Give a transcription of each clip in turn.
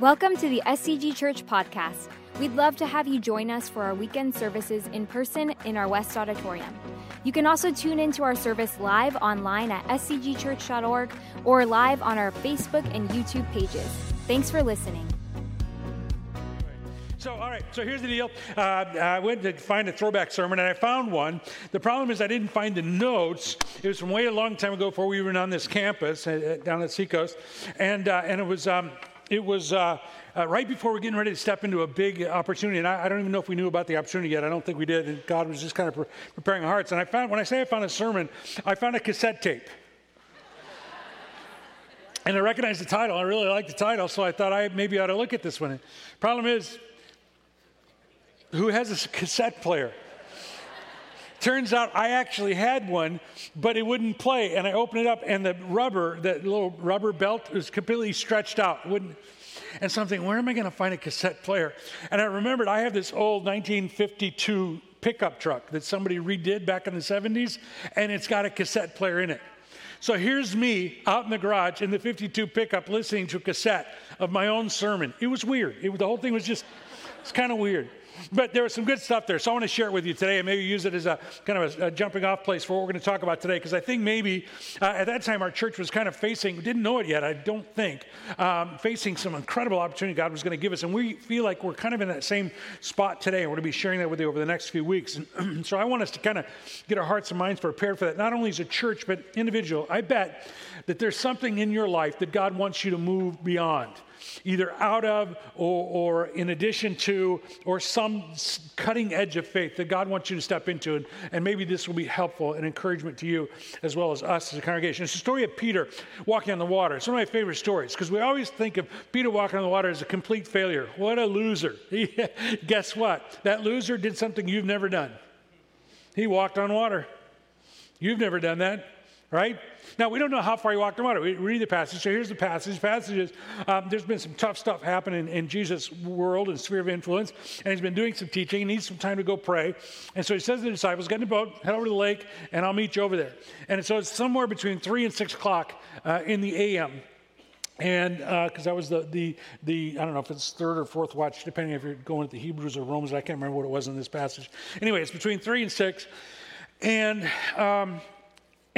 Welcome to the SCG Church podcast. We'd love to have you join us for our weekend services in person in our West Auditorium. You can also tune into our service live online at scgchurch.org or live on our Facebook and YouTube pages. Thanks for listening. So, all right, so here's the deal. Uh, I went to find a throwback sermon and I found one. The problem is I didn't find the notes. It was from way a long time ago before we were on this campus uh, down at Seacoast. And, uh, and it was, um, it was uh, uh, right before we're getting ready to step into a big opportunity. And I, I, don't even know if we knew about the opportunity yet. I don't think we did. And God was just kind of pre- preparing our hearts. And I found, when I say I found a sermon, I found a cassette tape. and I recognized the title. I really liked the title, so I thought I maybe ought to look at this one. Problem is, who has a cassette player. Turns out I actually had one, but it wouldn't play. And I opened it up, and the rubber, that little rubber belt, was completely stretched out. Wouldn't. And so I'm thinking, where am I going to find a cassette player? And I remembered I have this old 1952 pickup truck that somebody redid back in the 70s, and it's got a cassette player in it. So here's me out in the garage in the 52 pickup listening to a cassette of my own sermon. It was weird. It, the whole thing was just, it's kind of weird. But there was some good stuff there. So I want to share it with you today and maybe use it as a kind of a, a jumping off place for what we're going to talk about today. Because I think maybe uh, at that time our church was kind of facing, didn't know it yet, I don't think, um, facing some incredible opportunity God was going to give us. And we feel like we're kind of in that same spot today. And we're going to be sharing that with you over the next few weeks. And so I want us to kind of get our hearts and minds prepared for that, not only as a church, but individual. I bet that there's something in your life that God wants you to move beyond either out of or, or in addition to, or some cutting edge of faith that God wants you to step into. And, and maybe this will be helpful and encouragement to you as well as us as a congregation. It's the story of Peter walking on the water. It's one of my favorite stories because we always think of Peter walking on the water as a complete failure. What a loser. Guess what? That loser did something you've never done. He walked on water. You've never done that right? Now, we don't know how far he walked on water. We read the passage. So here's the passage. The passage is um, there's been some tough stuff happening in Jesus' world and sphere of influence, and he's been doing some teaching. He needs some time to go pray. And so he says to the disciples, get in the boat, head over to the lake, and I'll meet you over there. And so it's somewhere between 3 and 6 o'clock uh, in the a.m., and because uh, that was the, the, the, I don't know if it's third or fourth watch, depending if you're going with the Hebrews or Romans. I can't remember what it was in this passage. Anyway, it's between three and six. And um,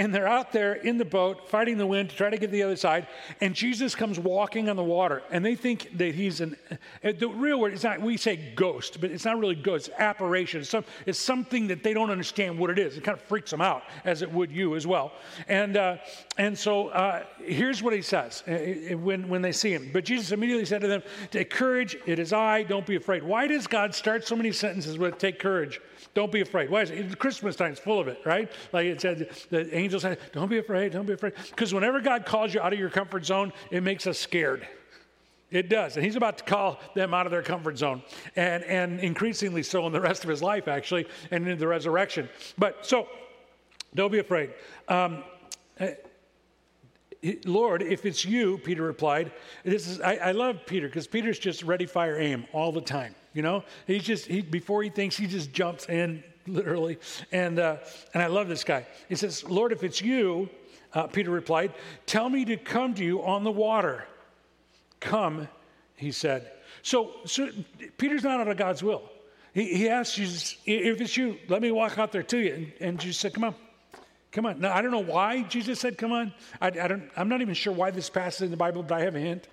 and they're out there in the boat fighting the wind to try to get to the other side and jesus comes walking on the water and they think that he's an uh, the real word is not we say ghost but it's not really ghost it's apparition it's, some, it's something that they don't understand what it is it kind of freaks them out as it would you as well. And uh, and so uh, here's what he says uh, uh, when when they see him. But jesus immediately said to them take courage it is i don't be afraid. Why does god start so many sentences with take courage don't be afraid. Why is it? Christmas time is full of it, right? Like it said, the angels said, don't be afraid, don't be afraid. Because whenever God calls you out of your comfort zone, it makes us scared. It does. And he's about to call them out of their comfort zone. And, and increasingly so in the rest of his life, actually, and in the resurrection. But so, don't be afraid. Um, eh, Lord, if it's you, Peter replied. This is, I, I love Peter because Peter's just ready, fire, aim all the time. You know, he's just, he, before he thinks, he just jumps in literally. And, uh, and I love this guy. He says, Lord, if it's you, uh, Peter replied, tell me to come to you on the water. Come, he said. So, so Peter's not out of God's will. He, he asks Jesus, if it's you, let me walk out there to you. And, and Jesus said, come on. Come on. Now, I don't know why Jesus said, come on. I, I don't, I'm not even sure why this passage in the Bible, but I have a hint.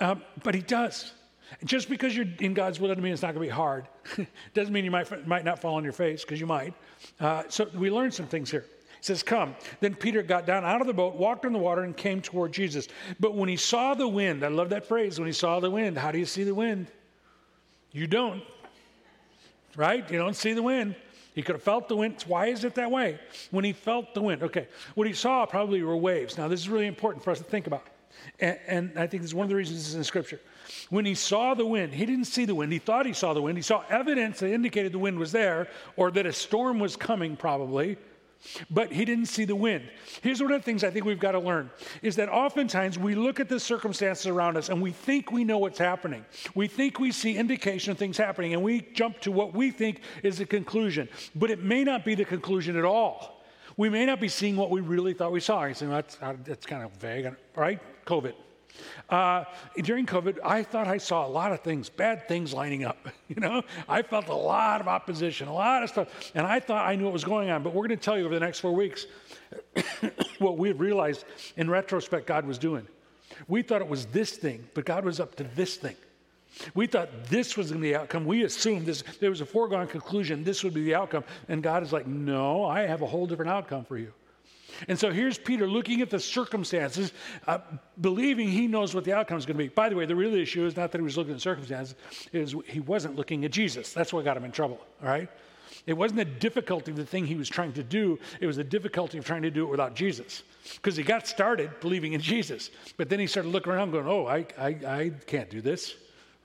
Um, but he does. Just because you're in God's will doesn't mean it's not going to be hard. doesn't mean you might, might not fall on your face, because you might. Uh, so we learned some things here. He says, Come. Then Peter got down out of the boat, walked on the water, and came toward Jesus. But when he saw the wind, I love that phrase, when he saw the wind, how do you see the wind? You don't, right? You don't see the wind. He could have felt the wind. Why is it that way? When he felt the wind, okay, what he saw probably were waves. Now, this is really important for us to think about. And, and I think this is one of the reasons this is in Scripture. When he saw the wind, he didn't see the wind. He thought he saw the wind. He saw evidence that indicated the wind was there or that a storm was coming, probably, but he didn't see the wind. Here's one of the things I think we've got to learn is that oftentimes we look at the circumstances around us and we think we know what's happening. We think we see indication of things happening and we jump to what we think is the conclusion, but it may not be the conclusion at all. We may not be seeing what we really thought we saw. You say, well, that's, uh, that's kind of vague, right? COVID. Uh, during COVID, I thought I saw a lot of things, bad things lining up. You know, I felt a lot of opposition, a lot of stuff, and I thought I knew what was going on. But we're going to tell you over the next four weeks what we have realized in retrospect God was doing. We thought it was this thing, but God was up to this thing. We thought this was going to be the outcome. We assumed this, there was a foregone conclusion, this would be the outcome. And God is like, no, I have a whole different outcome for you. And so here's Peter looking at the circumstances, uh, believing he knows what the outcome is going to be. By the way, the real issue is not that he was looking at circumstances, is he wasn't looking at Jesus. That's what got him in trouble, all right? It wasn't the difficulty of the thing he was trying to do, it was the difficulty of trying to do it without Jesus. Because he got started believing in Jesus, but then he started looking around going, oh, I, I, I can't do this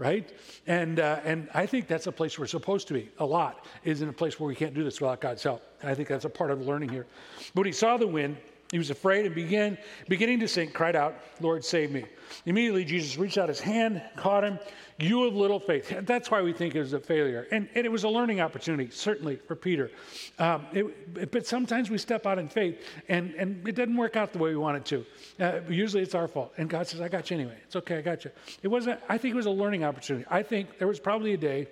right? And, uh, and I think that's a place we're supposed to be a lot, is in a place where we can't do this without God's help. And I think that's a part of learning here. But he saw the wind, he was afraid and began, beginning to sink, cried out, Lord, save me. Immediately, Jesus reached out his hand, caught him. You have little faith. That's why we think it was a failure. And, and it was a learning opportunity, certainly, for Peter. Um, it, but sometimes we step out in faith and, and it doesn't work out the way we want it to. Uh, usually it's our fault. And God says, I got you anyway. It's okay, I got you. It wasn't, I think it was a learning opportunity. I think there was probably a day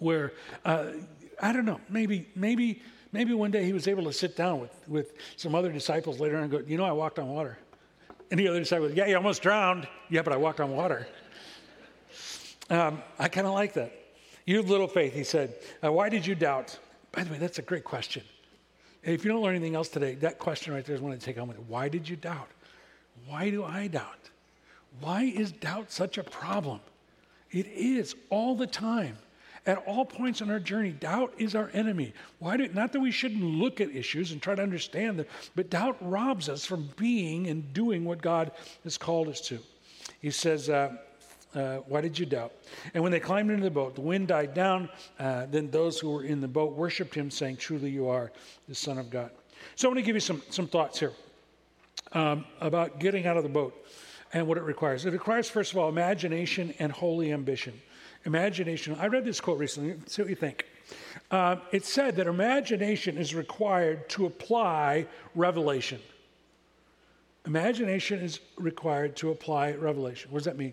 where, uh, I don't know, maybe, maybe Maybe one day he was able to sit down with, with some other disciples later on and go, You know, I walked on water. And the other disciple, Yeah, you almost drowned. Yeah, but I walked on water. Um, I kind of like that. You have little faith, he said. Uh, why did you doubt? By the way, that's a great question. If you don't learn anything else today, that question right there is one to take home with you. Why did you doubt? Why do I doubt? Why is doubt such a problem? It is all the time. At all points in our journey, doubt is our enemy. Why do, not that we shouldn't look at issues and try to understand them, but doubt robs us from being and doing what God has called us to. He says, uh, uh, Why did you doubt? And when they climbed into the boat, the wind died down. Uh, then those who were in the boat worshiped him, saying, Truly you are the Son of God. So I want to give you some, some thoughts here um, about getting out of the boat and what it requires. It requires, first of all, imagination and holy ambition imagination. I read this quote recently. See what you think. Uh, it said that imagination is required to apply revelation. Imagination is required to apply revelation. What does that mean?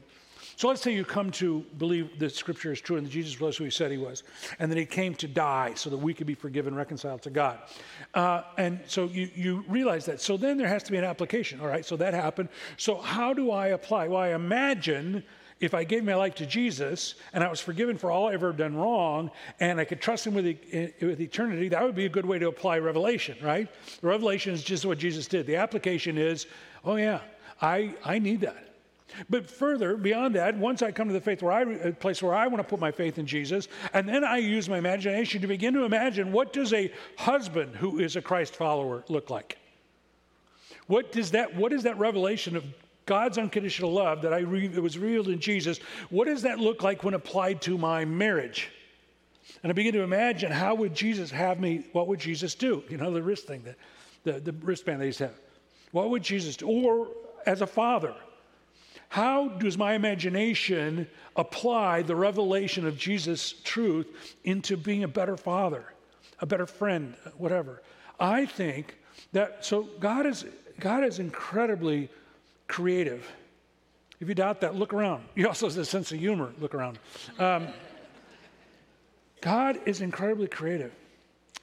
So let's say you come to believe that Scripture is true and that Jesus was who he said he was, and that he came to die so that we could be forgiven, reconciled to God. Uh, and so you, you realize that. So then there has to be an application. All right, so that happened. So how do I apply? Well, I imagine if I gave my life to Jesus and I was forgiven for all I ever done wrong and I could trust him with, with eternity, that would be a good way to apply revelation, right? Revelation is just what Jesus did. The application is, oh yeah, I, I need that. But further, beyond that, once I come to the faith where I, a place where I want to put my faith in Jesus, and then I use my imagination to begin to imagine what does a husband who is a Christ follower look like? What does that, what is that revelation of God's unconditional love that I re- was revealed in Jesus, what does that look like when applied to my marriage? And I begin to imagine how would Jesus have me, what would Jesus do? You know, the wrist thing, that, the, the wristband they used to have. What would Jesus do? Or as a father, how does my imagination apply the revelation of Jesus' truth into being a better father, a better friend, whatever? I think that, so God is, God is incredibly creative. If you doubt that, look around. He also has a sense of humor. Look around. Um, God is incredibly creative.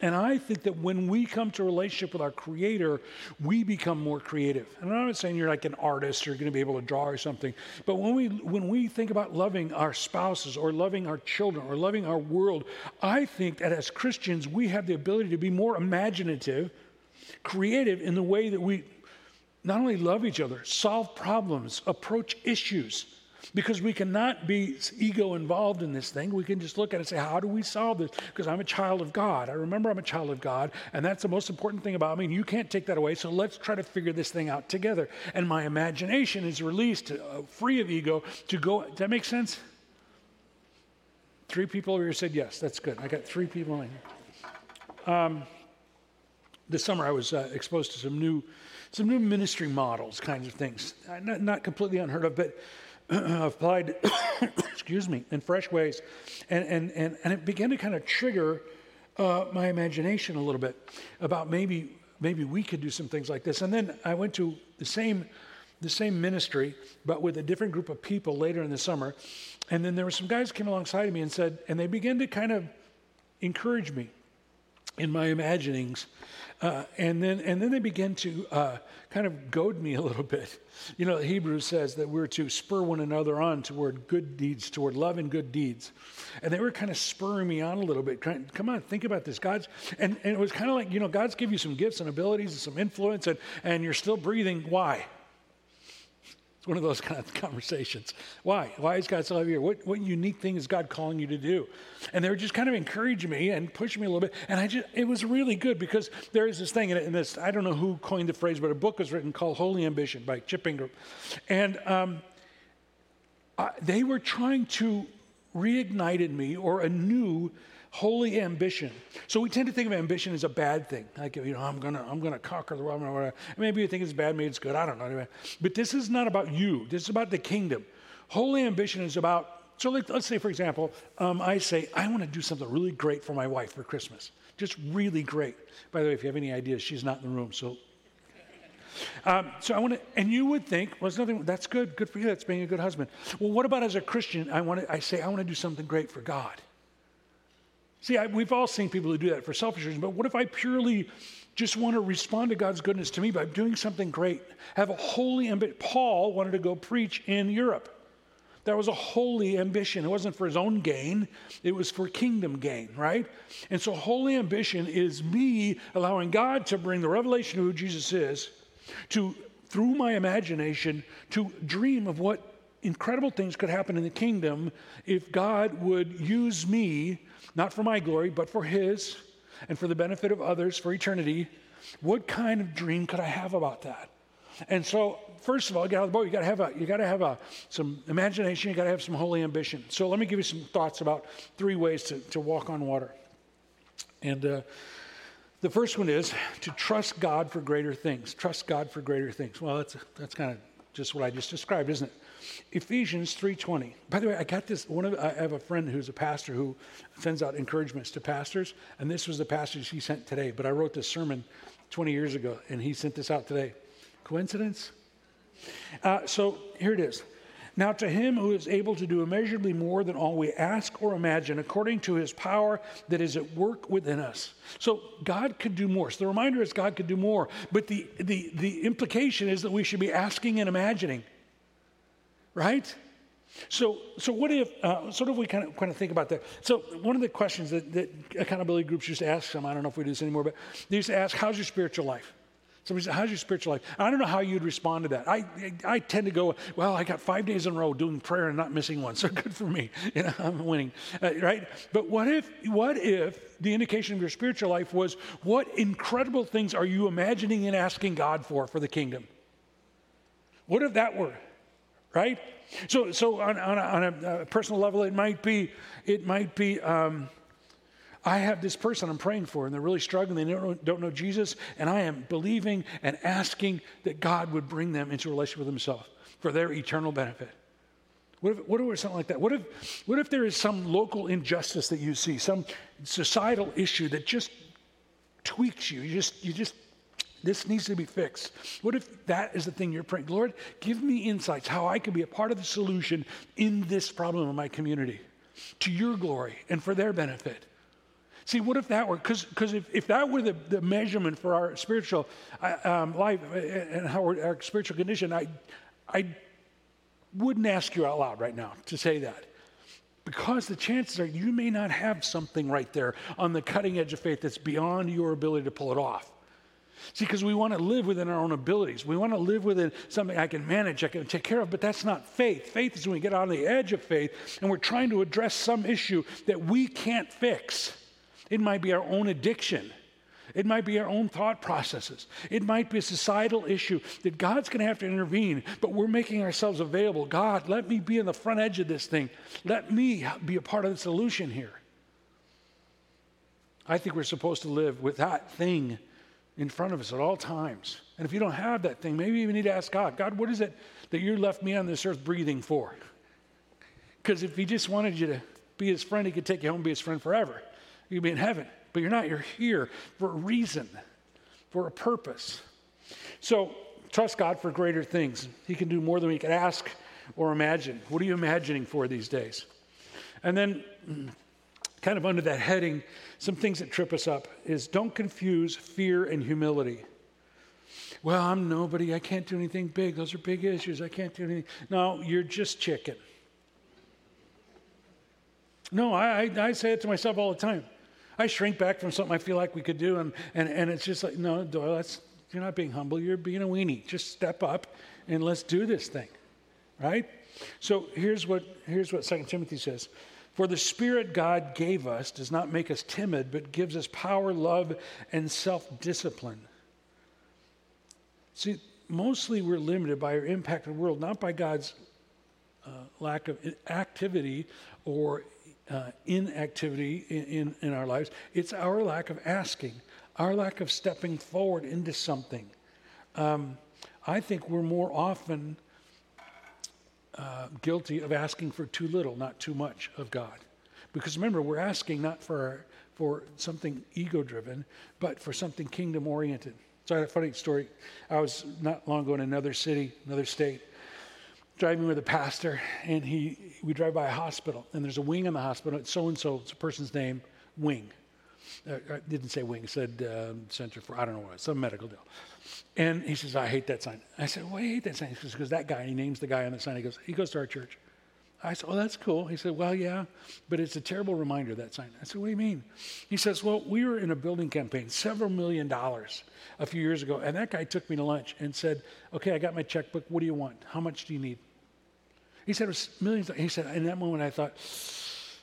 And I think that when we come to a relationship with our Creator, we become more creative. And I'm not saying you're like an artist, you're going to be able to draw or something. But when we when we think about loving our spouses or loving our children or loving our world, I think that as Christians we have the ability to be more imaginative, creative in the way that we not only love each other, solve problems, approach issues. Because we cannot be ego involved in this thing. We can just look at it and say, How do we solve this? Because I'm a child of God. I remember I'm a child of God, and that's the most important thing about me. And you can't take that away. So let's try to figure this thing out together. And my imagination is released, uh, free of ego, to go. Does that make sense? Three people over here said yes. That's good. I got three people in here. Um, this summer, I was uh, exposed to some new some new ministry models, kinds of things. Uh, not, not completely unheard of, but applied, excuse me, in fresh ways. And, and, and, and it began to kind of trigger uh, my imagination a little bit about maybe, maybe we could do some things like this. And then I went to the same the same ministry, but with a different group of people later in the summer. And then there were some guys came alongside of me and said, and they began to kind of encourage me in my imaginings. Uh, and then and then they began to uh, kind of goad me a little bit. You know, Hebrews says that we're to spur one another on toward good deeds, toward love and good deeds. And they were kind of spurring me on a little bit. Come on, think about this. God's and, and it was kind of like, you know, God's give you some gifts and abilities and some influence, and, and you're still breathing. Why? It's one of those kind of conversations. Why? Why is God still have here? What, what unique thing is God calling you to do? And they were just kind of encouraging me and pushing me a little bit. And I just, it was really good because there is this thing, in this, I don't know who coined the phrase, but a book was written called Holy Ambition by Chip Ingram. And um, I, they were trying to reignite in me or a new holy ambition. So we tend to think of ambition as a bad thing. Like, you know, I'm gonna, I'm gonna conquer the world. Maybe you think it's bad, maybe it's good. I don't know. But this is not about you. This is about the kingdom. Holy ambition is about. So like, let's say, for example, um, I say I want to do something really great for my wife for Christmas. Just really great. By the way, if you have any ideas, she's not in the room, so um, so I want to, and you would think, well, there's nothing. That's good. Good for you. That's being a good husband. Well, what about as a Christian? I want to. I say I want to do something great for God. See, I, we've all seen people who do that for selfish reasons, but what if I purely just want to respond to God's goodness to me by doing something great? Have a holy ambition. Paul wanted to go preach in Europe. That was a holy ambition. It wasn't for his own gain, it was for kingdom gain, right? And so, holy ambition is me allowing God to bring the revelation of who Jesus is, to, through my imagination, to dream of what incredible things could happen in the kingdom if God would use me not for my glory, but for His and for the benefit of others for eternity. What kind of dream could I have about that? And so, first of all, get out of the boat. You got to have a, you got to have a, some imagination. You got to have some holy ambition. So, let me give you some thoughts about three ways to, to walk on water. And uh, the first one is to trust God for greater things. Trust God for greater things. Well, that's that's kind of just what I just described, isn't it? Ephesians 3:20. By the way, I got this one of I have a friend who's a pastor who sends out encouragements to pastors, and this was the passage he sent today, but I wrote this sermon 20 years ago and he sent this out today. Coincidence? Uh, so here it is. Now, to him who is able to do immeasurably more than all we ask or imagine, according to his power that is at work within us. So, God could do more. So, the reminder is God could do more. But the, the, the implication is that we should be asking and imagining right? So, so what if, uh, sort of we kind of, kind of think about that. So one of the questions that, that accountability groups used to ask them, I don't know if we do this anymore, but they used to ask, how's your spiritual life? Somebody said, how's your spiritual life? I don't know how you'd respond to that. I, I tend to go, well, I got five days in a row doing prayer and not missing one, so good for me. You know, I'm winning, uh, right? But what if, what if the indication of your spiritual life was, what incredible things are you imagining and asking God for, for the kingdom? What if that were right? So, so on, on, a, on a, personal level, it might be, it might be, um, I have this person I'm praying for, and they're really struggling. They don't, don't know Jesus, and I am believing and asking that God would bring them into a relationship with Himself for their eternal benefit. What if, what if something like that? What if, what if there is some local injustice that you see, some societal issue that just tweaks you? You just, you just this needs to be fixed. What if that is the thing you're praying? Lord, give me insights how I can be a part of the solution in this problem in my community to your glory and for their benefit. See, what if that were, because if, if that were the, the measurement for our spiritual uh, um, life uh, and how our spiritual condition, I, I wouldn't ask you out loud right now to say that. Because the chances are you may not have something right there on the cutting edge of faith that's beyond your ability to pull it off. See, because we want to live within our own abilities. We want to live within something I can manage, I can take care of, but that's not faith. Faith is when we get on the edge of faith and we're trying to address some issue that we can't fix. It might be our own addiction. It might be our own thought processes. It might be a societal issue that God's going to have to intervene, but we're making ourselves available. God, let me be in the front edge of this thing. Let me be a part of the solution here. I think we're supposed to live with that thing in front of us at all times. And if you don't have that thing, maybe you need to ask God, God, what is it that you left me on this earth breathing for? Because if He just wanted you to be His friend, He could take you home and be His friend forever. You'd be in heaven. But you're not. You're here for a reason, for a purpose. So trust God for greater things. He can do more than we can ask or imagine. What are you imagining for these days? And then, kind of under that heading, some things that trip us up is don't confuse fear and humility. Well, I'm nobody. I can't do anything big. Those are big issues. I can't do anything. No, you're just chicken. No, I, I, I say it to myself all the time. I shrink back from something I feel like we could do, and, and, and it's just like, no, Doyle, that's, you're not being humble. You're being a weenie. Just step up and let's do this thing, right? So here's what, here's what 2 Timothy says. For the Spirit God gave us does not make us timid, but gives us power, love, and self discipline. See, mostly we're limited by our impact on the world, not by God's uh, lack of activity or uh, inactivity in, in, in, our lives. It's our lack of asking, our lack of stepping forward into something. Um, I think we're more often uh, guilty of asking for too little, not too much of God. Because remember, we're asking not for, for something ego driven, but for something kingdom oriented. So I had a funny story. I was not long ago in another city, another state, driving with a pastor, and he we drive by a hospital, and there's a wing in the hospital. It's so and so, it's a person's name, wing. Uh, I didn't say wing, said uh, center for, I don't know what, some medical deal. And he says, I hate that sign. I said, Why do you hate that sign? He says, Because that guy, he names the guy on the sign. He goes, He goes to our church. I said, Oh, that's cool. He said, Well, yeah, but it's a terrible reminder, that sign. I said, What do you mean? He says, Well, we were in a building campaign, several million dollars a few years ago, and that guy took me to lunch and said, Okay, I got my checkbook. What do you want? How much do you need? He said, It was millions. He said, In that moment, I thought,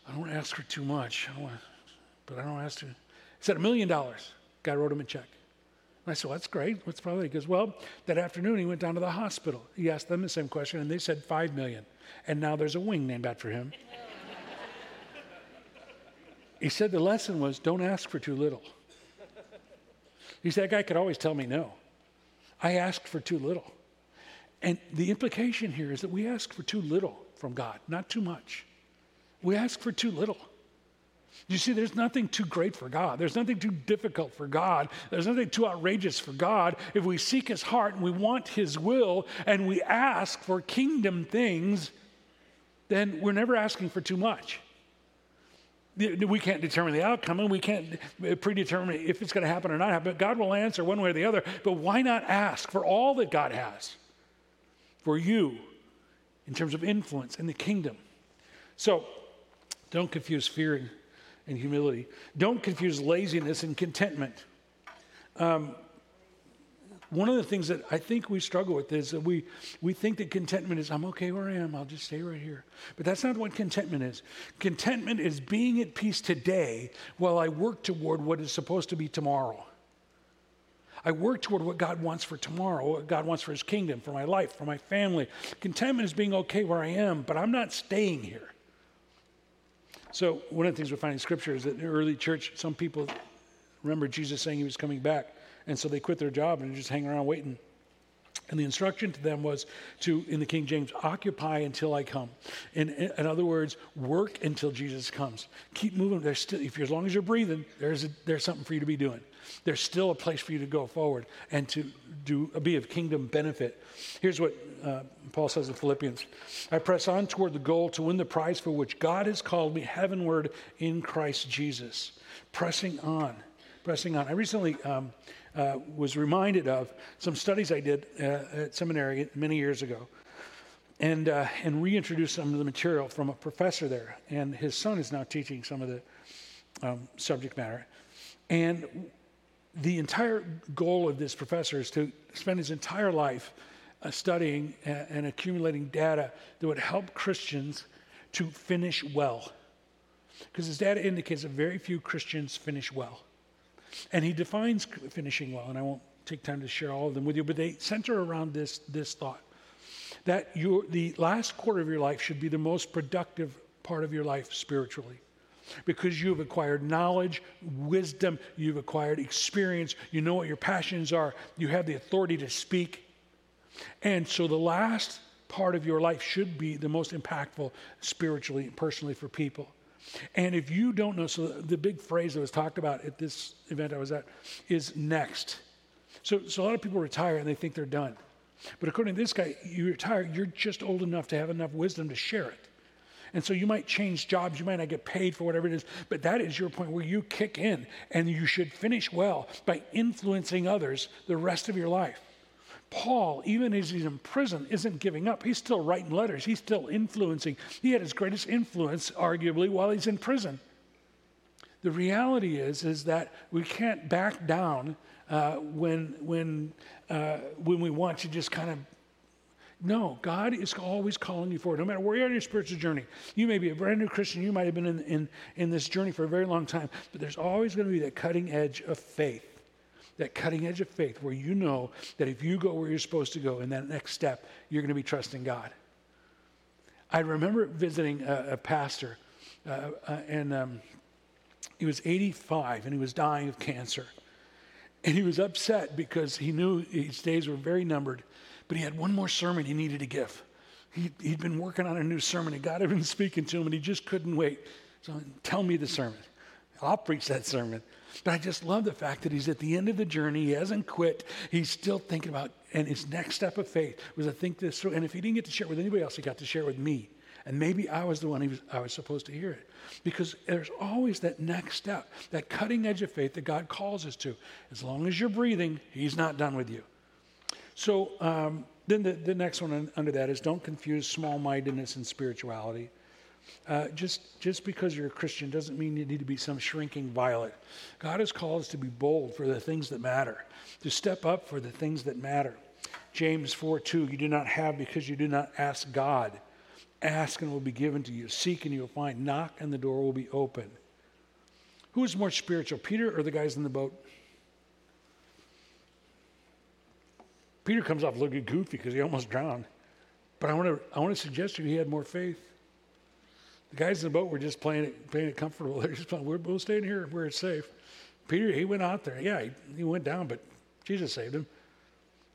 I don't want to ask for too much, I want, but I don't ask to. He said, A million dollars. Guy wrote him a check. I said, well, that's great. What's probably? He goes, well, that afternoon he went down to the hospital. He asked them the same question, and they said five million. And now there's a wing named after him. he said the lesson was don't ask for too little. He said that guy could always tell me no. I asked for too little. And the implication here is that we ask for too little from God, not too much. We ask for too little. You see, there's nothing too great for God. There's nothing too difficult for God. There's nothing too outrageous for God. If we seek His heart and we want His will and we ask for kingdom things, then we're never asking for too much. We can't determine the outcome and we can't predetermine if it's going to happen or not happen. But God will answer one way or the other. But why not ask for all that God has for you in terms of influence in the kingdom? So don't confuse fear and humility. Don't confuse laziness and contentment. Um, one of the things that I think we struggle with is that we, we think that contentment is, I'm okay where I am, I'll just stay right here. But that's not what contentment is. Contentment is being at peace today while I work toward what is supposed to be tomorrow. I work toward what God wants for tomorrow, what God wants for His kingdom, for my life, for my family. Contentment is being okay where I am, but I'm not staying here. So, one of the things we find in Scripture is that in the early church, some people remember Jesus saying He was coming back. And so they quit their job and just hang around waiting. And the instruction to them was to, in the King James, occupy until I come. In, in other words, work until Jesus comes. Keep moving. There's still, if you're, as long as you're breathing, there's, a, there's something for you to be doing. There's still a place for you to go forward and to do, be of kingdom benefit. Here's what uh, Paul says in Philippians I press on toward the goal to win the prize for which God has called me heavenward in Christ Jesus. Pressing on, pressing on. I recently. Um, uh, was reminded of some studies I did uh, at seminary many years ago and, uh, and reintroduced some of the material from a professor there. And his son is now teaching some of the um, subject matter. And the entire goal of this professor is to spend his entire life uh, studying and, and accumulating data that would help Christians to finish well. Because his data indicates that very few Christians finish well. And he defines finishing well, and I won't take time to share all of them with you, but they center around this, this thought that your, the last quarter of your life should be the most productive part of your life spiritually because you've acquired knowledge, wisdom, you've acquired experience, you know what your passions are, you have the authority to speak. And so the last part of your life should be the most impactful spiritually and personally for people. And if you don't know, so the big phrase that was talked about at this event I was at is next. So, so a lot of people retire and they think they're done. But according to this guy, you retire, you're just old enough to have enough wisdom to share it. And so you might change jobs, you might not get paid for whatever it is, but that is your point where you kick in and you should finish well by influencing others the rest of your life. Paul, even as he's in prison, isn't giving up. He's still writing letters, he's still influencing. He had his greatest influence, arguably, while he's in prison. The reality is, is that we can't back down uh, when, when, uh, when we want to just kind of no, God is always calling you forward, no matter where you are in your spiritual journey. You may be a brand new Christian, you might have been in, in, in this journey for a very long time, but there's always going to be that cutting edge of faith. That cutting edge of faith where you know that if you go where you're supposed to go in that next step, you're going to be trusting God. I remember visiting a, a pastor, uh, uh, and um, he was 85 and he was dying of cancer. And he was upset because he knew his days were very numbered but he had one more sermon he needed to give. He, he'd been working on a new sermon, and God had been speaking to him, and he just couldn't wait. So, tell me the sermon. I'll preach that sermon. But I just love the fact that he's at the end of the journey. He hasn't quit. He's still thinking about, and his next step of faith was to think this through. And if he didn't get to share it with anybody else, he got to share it with me. And maybe I was the one was, I was supposed to hear it. Because there's always that next step, that cutting edge of faith that God calls us to. As long as you're breathing, He's not done with you. So um, then the, the next one under that is don't confuse small mindedness and spirituality. Uh, just, just because you're a Christian doesn't mean you need to be some shrinking violet. God has called us to be bold for the things that matter, to step up for the things that matter. James 4 2, you do not have because you do not ask God. Ask and it will be given to you. Seek and you will find. Knock and the door will be open. Who is more spiritual, Peter or the guys in the boat? Peter comes off looking goofy because he almost drowned. But I want to I want to suggest to you he had more faith. The guys in the boat were just playing it playing it comfortable. They're just playing, we're both staying here where it's safe. Peter, he went out there. Yeah, he, he went down, but Jesus saved him.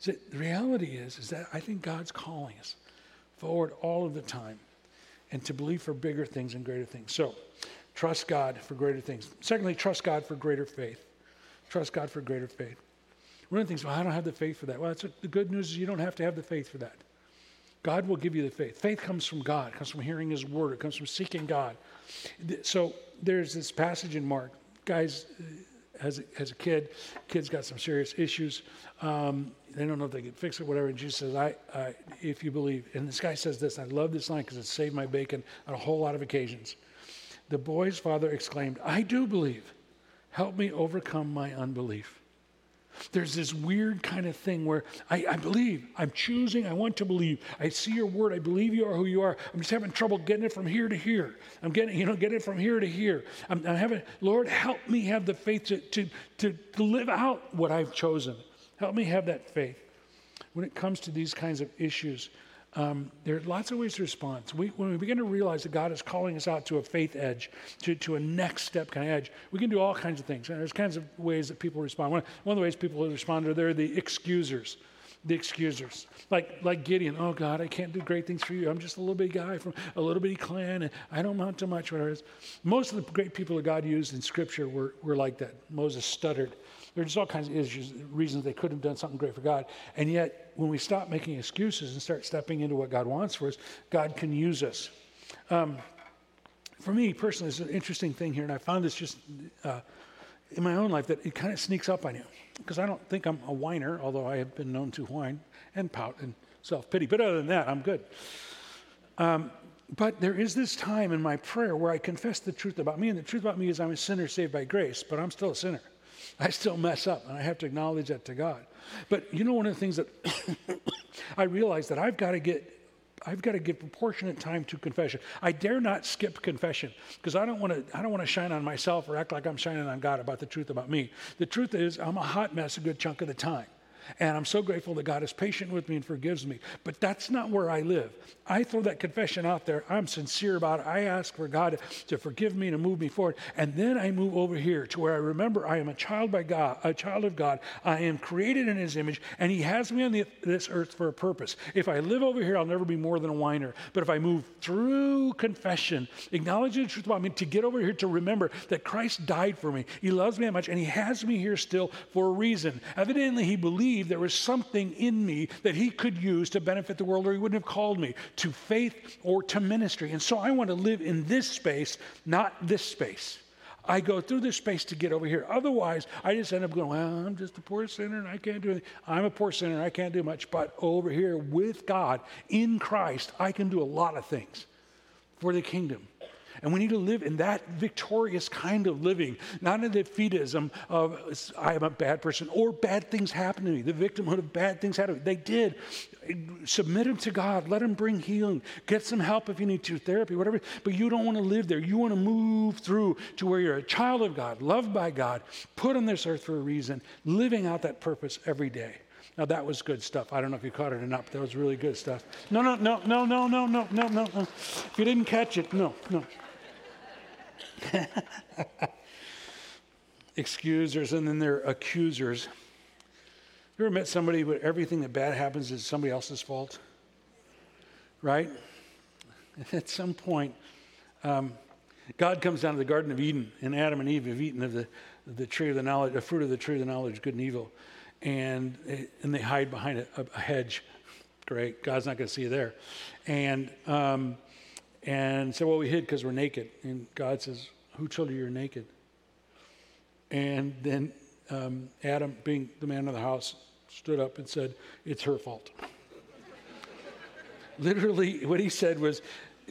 The reality is, is that I think God's calling us forward all of the time and to believe for bigger things and greater things. So trust God for greater things. Secondly, trust God for greater faith. Trust God for greater faith. One of the things, well, I don't have the faith for that. Well, that's the good news is you don't have to have the faith for that. God will give you the faith. Faith comes from God, it comes from hearing His word, it comes from seeking God. So there's this passage in Mark. Guys, as a, as a kid, kid's got some serious issues. Um, they don't know if they can fix it, whatever. And Jesus says, I, I, if you believe. And this guy says this, I love this line because it saved my bacon on a whole lot of occasions. The boy's father exclaimed, I do believe. Help me overcome my unbelief. There's this weird kind of thing where I, I, believe, I'm choosing, I want to believe. I see your word, I believe you are who you are. I'm just having trouble getting it from here to here. I'm getting, you know, getting it from here to here. I'm, I'm having, Lord, help me have the faith to, to, to, to live out what I've chosen. Help me have that faith. When it comes to these kinds of issues, um, there are lots of ways to respond. We, when we begin to realize that God is calling us out to a faith edge, to, to a next step kind of edge, we can do all kinds of things. And there's kinds of ways that people respond. One, one of the ways people respond are they're the excusers. The excusers. Like, like Gideon, oh God, I can't do great things for you. I'm just a little bitty guy from a little bitty clan, and I don't amount to much, whatever it is. Most of the great people that God used in Scripture were, were like that. Moses stuttered. There's just all kinds of issues, reasons they could have done something great for God. And yet, when we stop making excuses and start stepping into what God wants for us, God can use us. Um, for me personally, it's an interesting thing here, and I found this just uh, in my own life that it kind of sneaks up on you. Because I don't think I'm a whiner, although I have been known to whine and pout and self pity. But other than that, I'm good. Um, but there is this time in my prayer where I confess the truth about me, and the truth about me is I'm a sinner saved by grace, but I'm still a sinner. I still mess up, and I have to acknowledge that to God. But you know, one of the things that I realize that I've got to get I've got to give proportionate time to confession. I dare not skip confession because I don't want to I don't want to shine on myself or act like I'm shining on God about the truth about me. The truth is I'm a hot mess a good chunk of the time. And I'm so grateful that God is patient with me and forgives me. But that's not where I live. I throw that confession out there. I'm sincere about it. I ask for God to forgive me and to move me forward. And then I move over here to where I remember I am a child by God, a child of God. I am created in his image, and he has me on the, this earth for a purpose. If I live over here, I'll never be more than a whiner. But if I move through confession, acknowledging the truth about me, to get over here to remember that Christ died for me, he loves me that much, and he has me here still for a reason. Evidently, he believes there was something in me that he could use to benefit the world, or he wouldn't have called me to faith or to ministry. And so I want to live in this space, not this space. I go through this space to get over here. Otherwise, I just end up going, well, I'm just a poor sinner and I can't do anything. I'm a poor sinner and I can't do much. But over here with God, in Christ, I can do a lot of things for the kingdom. And we need to live in that victorious kind of living, not in the defeatism of I am a bad person or bad things happen to me, the victimhood of bad things happen to me. They did. Submit them to God. Let Him bring healing. Get some help if you need to, therapy, whatever. But you don't want to live there. You want to move through to where you're a child of God, loved by God, put on this earth for a reason, living out that purpose every day. Now that was good stuff. I don't know if you caught it or not, but that was really good stuff. No, no, no, no, no, no, no, no, no. If you didn't catch it, no, no. Excusers and then they're accusers. You ever met somebody where everything that bad happens is somebody else's fault? Right? At some point, um, God comes down to the Garden of Eden, and Adam and Eve have eaten of the, the tree of the knowledge, the fruit of the tree of the knowledge, good and evil, and and they hide behind a, a hedge. Great, God's not going to see you there, and um, and so well we hid because we're naked, and God says, who told you you're naked? And then um, Adam, being the man of the house, stood up and said, It's her fault. Literally, what he said was,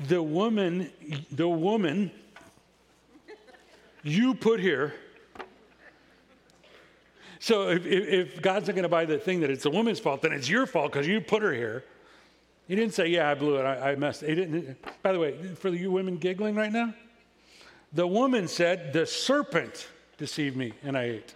The woman, the woman you put here. So if, if God's not going to buy the thing that it's a woman's fault, then it's your fault because you put her here. He didn't say, "Yeah, I blew it. I, I messed." He didn't. By the way, for you women giggling right now, the woman said, The serpent deceived me and I ate.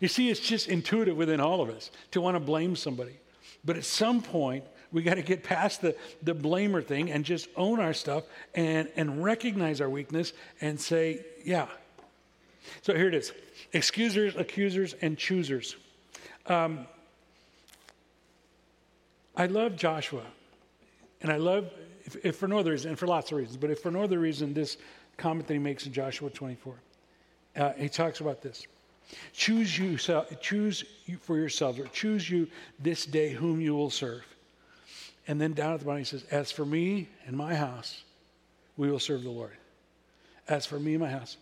You see, it's just intuitive within all of us to want to blame somebody. But at some point, we got to get past the, the blamer thing and just own our stuff and, and recognize our weakness and say, yeah. So here it is excusers, accusers, and choosers. Um, I love Joshua. And I love, if, if, for no other reason, and for lots of reasons, but if for no other reason, this comment that he makes in Joshua 24. Uh, he talks about this. Choose you, choose you for yourselves, or choose you this day whom you will serve. And then down at the bottom he says, As for me and my house, we will serve the Lord. As for me and my house.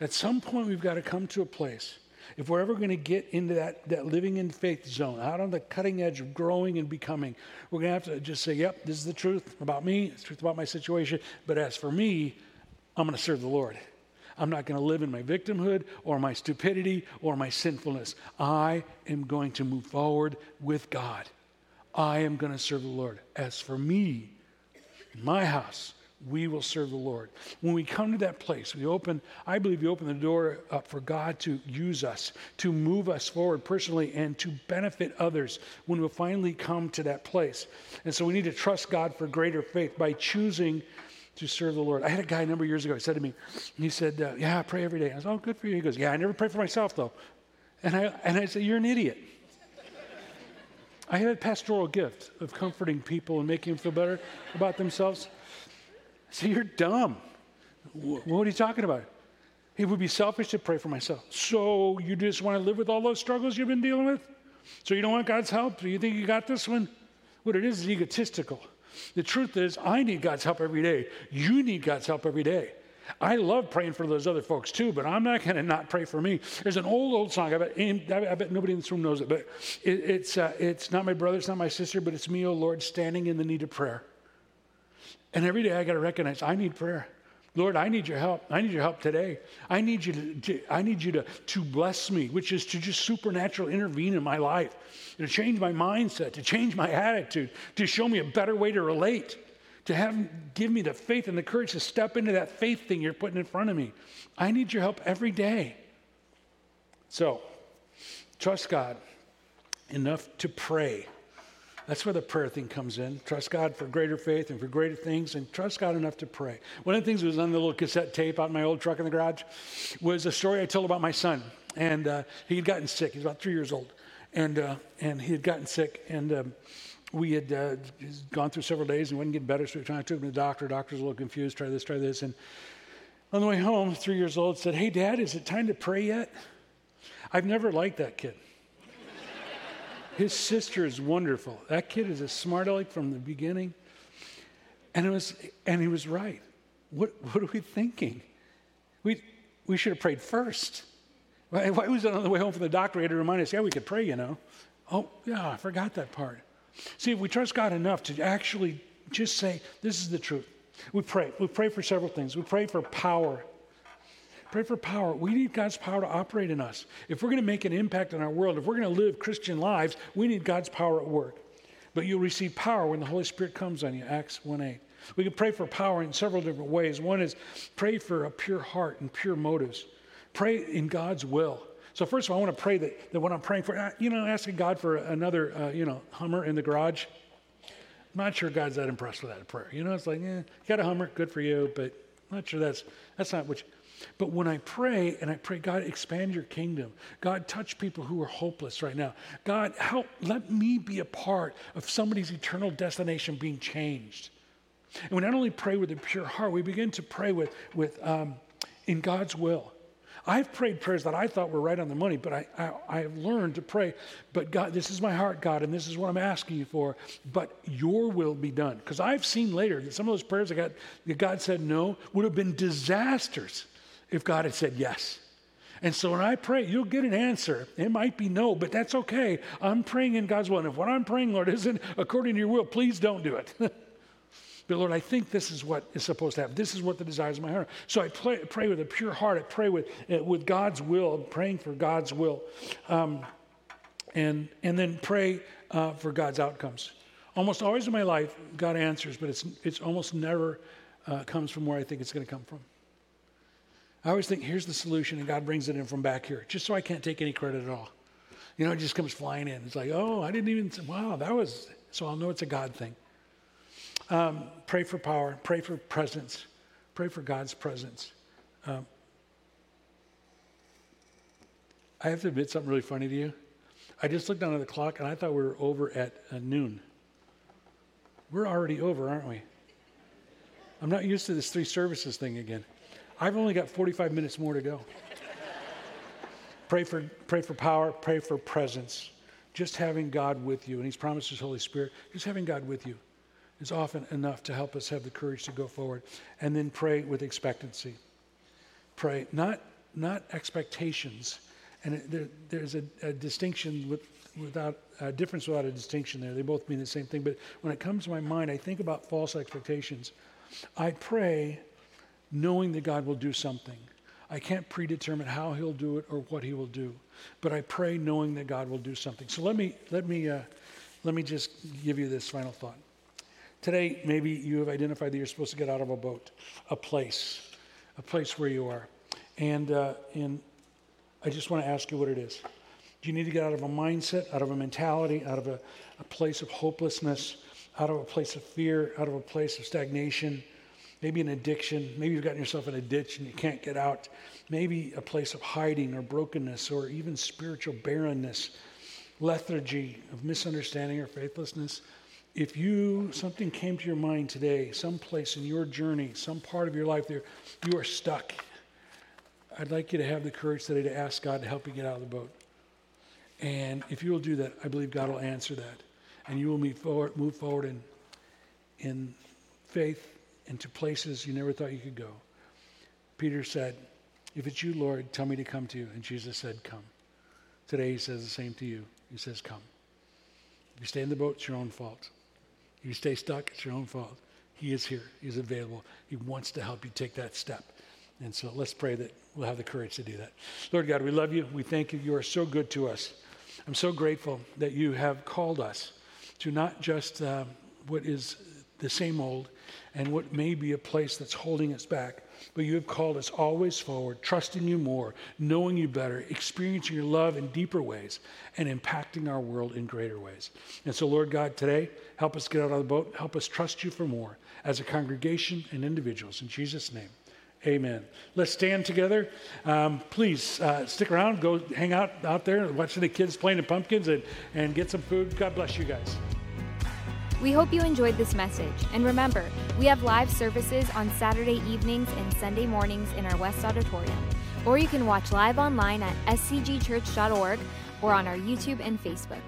At some point, we've got to come to a place. If we're ever going to get into that, that living in faith zone, out on the cutting edge of growing and becoming, we're going to have to just say, Yep, this is the truth about me, it's truth about my situation. But as for me, I'm going to serve the Lord. I'm not going to live in my victimhood or my stupidity or my sinfulness. I am going to move forward with God. I am going to serve the Lord. As for me, in my house, we will serve the Lord. When we come to that place, we open, I believe we open the door up for God to use us, to move us forward personally, and to benefit others when we finally come to that place. And so we need to trust God for greater faith by choosing to serve the Lord. I had a guy a number of years ago, he said to me, he said, uh, Yeah, I pray every day. I was, Oh, good for you. He goes, Yeah, I never pray for myself, though. And I, and I said, You're an idiot. I have a pastoral gift of comforting people and making them feel better about themselves. So You're dumb. What are you talking about? It would be selfish to pray for myself. So you just want to live with all those struggles you've been dealing with? So you don't want God's help? Do you think you got this one? What it is is egotistical. The truth is, I need God's help every day. You need God's help every day. I love praying for those other folks too, but I'm not going to not pray for me. There's an old, old song. I bet, I bet nobody in this room knows it, but it, it's, uh, it's not my brother, it's not my sister, but it's me, oh Lord, standing in the need of prayer. And every day I got to recognize I need prayer. Lord, I need your help. I need your help today. I need you to, to, I need you to, to bless me, which is to just supernatural intervene in my life, to change my mindset, to change my attitude, to show me a better way to relate, to have give me the faith and the courage to step into that faith thing you're putting in front of me. I need your help every day. So, trust God enough to pray that's where the prayer thing comes in. Trust God for greater faith and for greater things, and trust God enough to pray. One of the things that was on the little cassette tape out in my old truck in the garage was a story I told about my son. And uh, he had gotten sick. He was about three years old. And, uh, and he had gotten sick. And um, we had uh, gone through several days and wasn't getting better. So we tried to take him to the doctor. The doctor's a little confused. Try this, try this. And on the way home, three years old, said, Hey, Dad, is it time to pray yet? I've never liked that kid. His sister is wonderful. That kid is a smart aleck from the beginning. And, it was, and he was right. What, what are we thinking? We, we should have prayed first. Why, why was it on the way home from the doctor? He had to remind us, yeah, we could pray, you know. Oh, yeah, I forgot that part. See, if we trust God enough to actually just say, this is the truth. We pray. We pray for several things. We pray for power. Pray for power. We need God's power to operate in us. If we're going to make an impact in our world, if we're going to live Christian lives, we need God's power at work. But you'll receive power when the Holy Spirit comes on you. Acts 1 8. We can pray for power in several different ways. One is pray for a pure heart and pure motives. Pray in God's will. So first of all, I want to pray that, that when I'm praying for, uh, you know, asking God for another, uh, you know, Hummer in the garage. I'm not sure God's that impressed with that prayer. You know, it's like, yeah, you got a Hummer, good for you, but I'm not sure that's that's not what. You, but when I pray and I pray, God, expand your kingdom. God, touch people who are hopeless right now. God, help, let me be a part of somebody's eternal destination being changed. And we not only pray with a pure heart, we begin to pray with, with um, in God's will. I've prayed prayers that I thought were right on the money, but I, I, I, have learned to pray, but God, this is my heart, God, and this is what I'm asking you for, but your will be done. Because I've seen later that some of those prayers that, got, that God said no would have been disasters if God had said yes. And so when I pray, you'll get an answer. It might be no, but that's okay. I'm praying in God's will. And if what I'm praying, Lord, isn't according to your will, please don't do it. But Lord, I think this is what is supposed to happen. This is what the desires of my heart. So I pray, pray with a pure heart. I pray with, uh, with God's will, I'm praying for God's will. Um, and, and then pray uh, for God's outcomes. Almost always in my life, God answers, but it's, it's almost never uh, comes from where I think it's going to come from. I always think, here's the solution, and God brings it in from back here, just so I can't take any credit at all. You know, it just comes flying in. It's like, oh, I didn't even, wow, that was, so I'll know it's a God thing. Um, pray for power, pray for presence, pray for God's presence. Um, I have to admit something really funny to you. I just looked down at the clock and I thought we were over at uh, noon. We're already over, aren't we? I'm not used to this three services thing again. I've only got 45 minutes more to go. pray for pray for power, pray for presence. Just having God with you, and He's promised His Holy Spirit. Just having God with you is often enough to help us have the courage to go forward. And then pray with expectancy. Pray, not, not expectations. And it, there, there's a, a, distinction with, without a difference without a distinction there. They both mean the same thing. But when it comes to my mind, I think about false expectations. I pray knowing that God will do something. I can't predetermine how He'll do it or what He will do, but I pray knowing that God will do something. So let me let me uh, let me just give you this final thought. Today, maybe you have identified that you're supposed to get out of a boat, a place, a place where you are. And, uh, and I just want to ask you what it is. Do you need to get out of a mindset, out of a mentality, out of a, a place of hopelessness, out of a place of fear, out of a place of stagnation? Maybe an addiction. Maybe you've gotten yourself in a ditch and you can't get out. Maybe a place of hiding or brokenness or even spiritual barrenness, lethargy of misunderstanding or faithlessness if you something came to your mind today, some place in your journey, some part of your life there, you are stuck. I'd like you to have the courage today to ask God to help you get out of the boat. And if you will do that, I believe God will answer that. And you will move forward, move forward in, in faith into places you never thought you could go. Peter said, If it's you, Lord, tell me to come to you. And Jesus said, Come. Today he says the same to you. He says, Come. If you stay in the boat, it's your own fault. If you stay stuck, it's your own fault. He is here, He's available. He wants to help you take that step. And so let's pray that we'll have the courage to do that. Lord God, we love you. We thank you. You are so good to us. I'm so grateful that you have called us to not just uh, what is the same old and what may be a place that's holding us back, but you have called us always forward, trusting you more, knowing you better, experiencing your love in deeper ways, and impacting our world in greater ways. And so, Lord God, today, help us get out of the boat. Help us trust you for more as a congregation and individuals. In Jesus' name. Amen. Let's stand together. Um, please uh, stick around. Go hang out out there, watch the kids playing the pumpkins, and, and get some food. God bless you guys. We hope you enjoyed this message. And remember, we have live services on Saturday evenings and Sunday mornings in our West Auditorium. Or you can watch live online at scgchurch.org or on our YouTube and Facebook.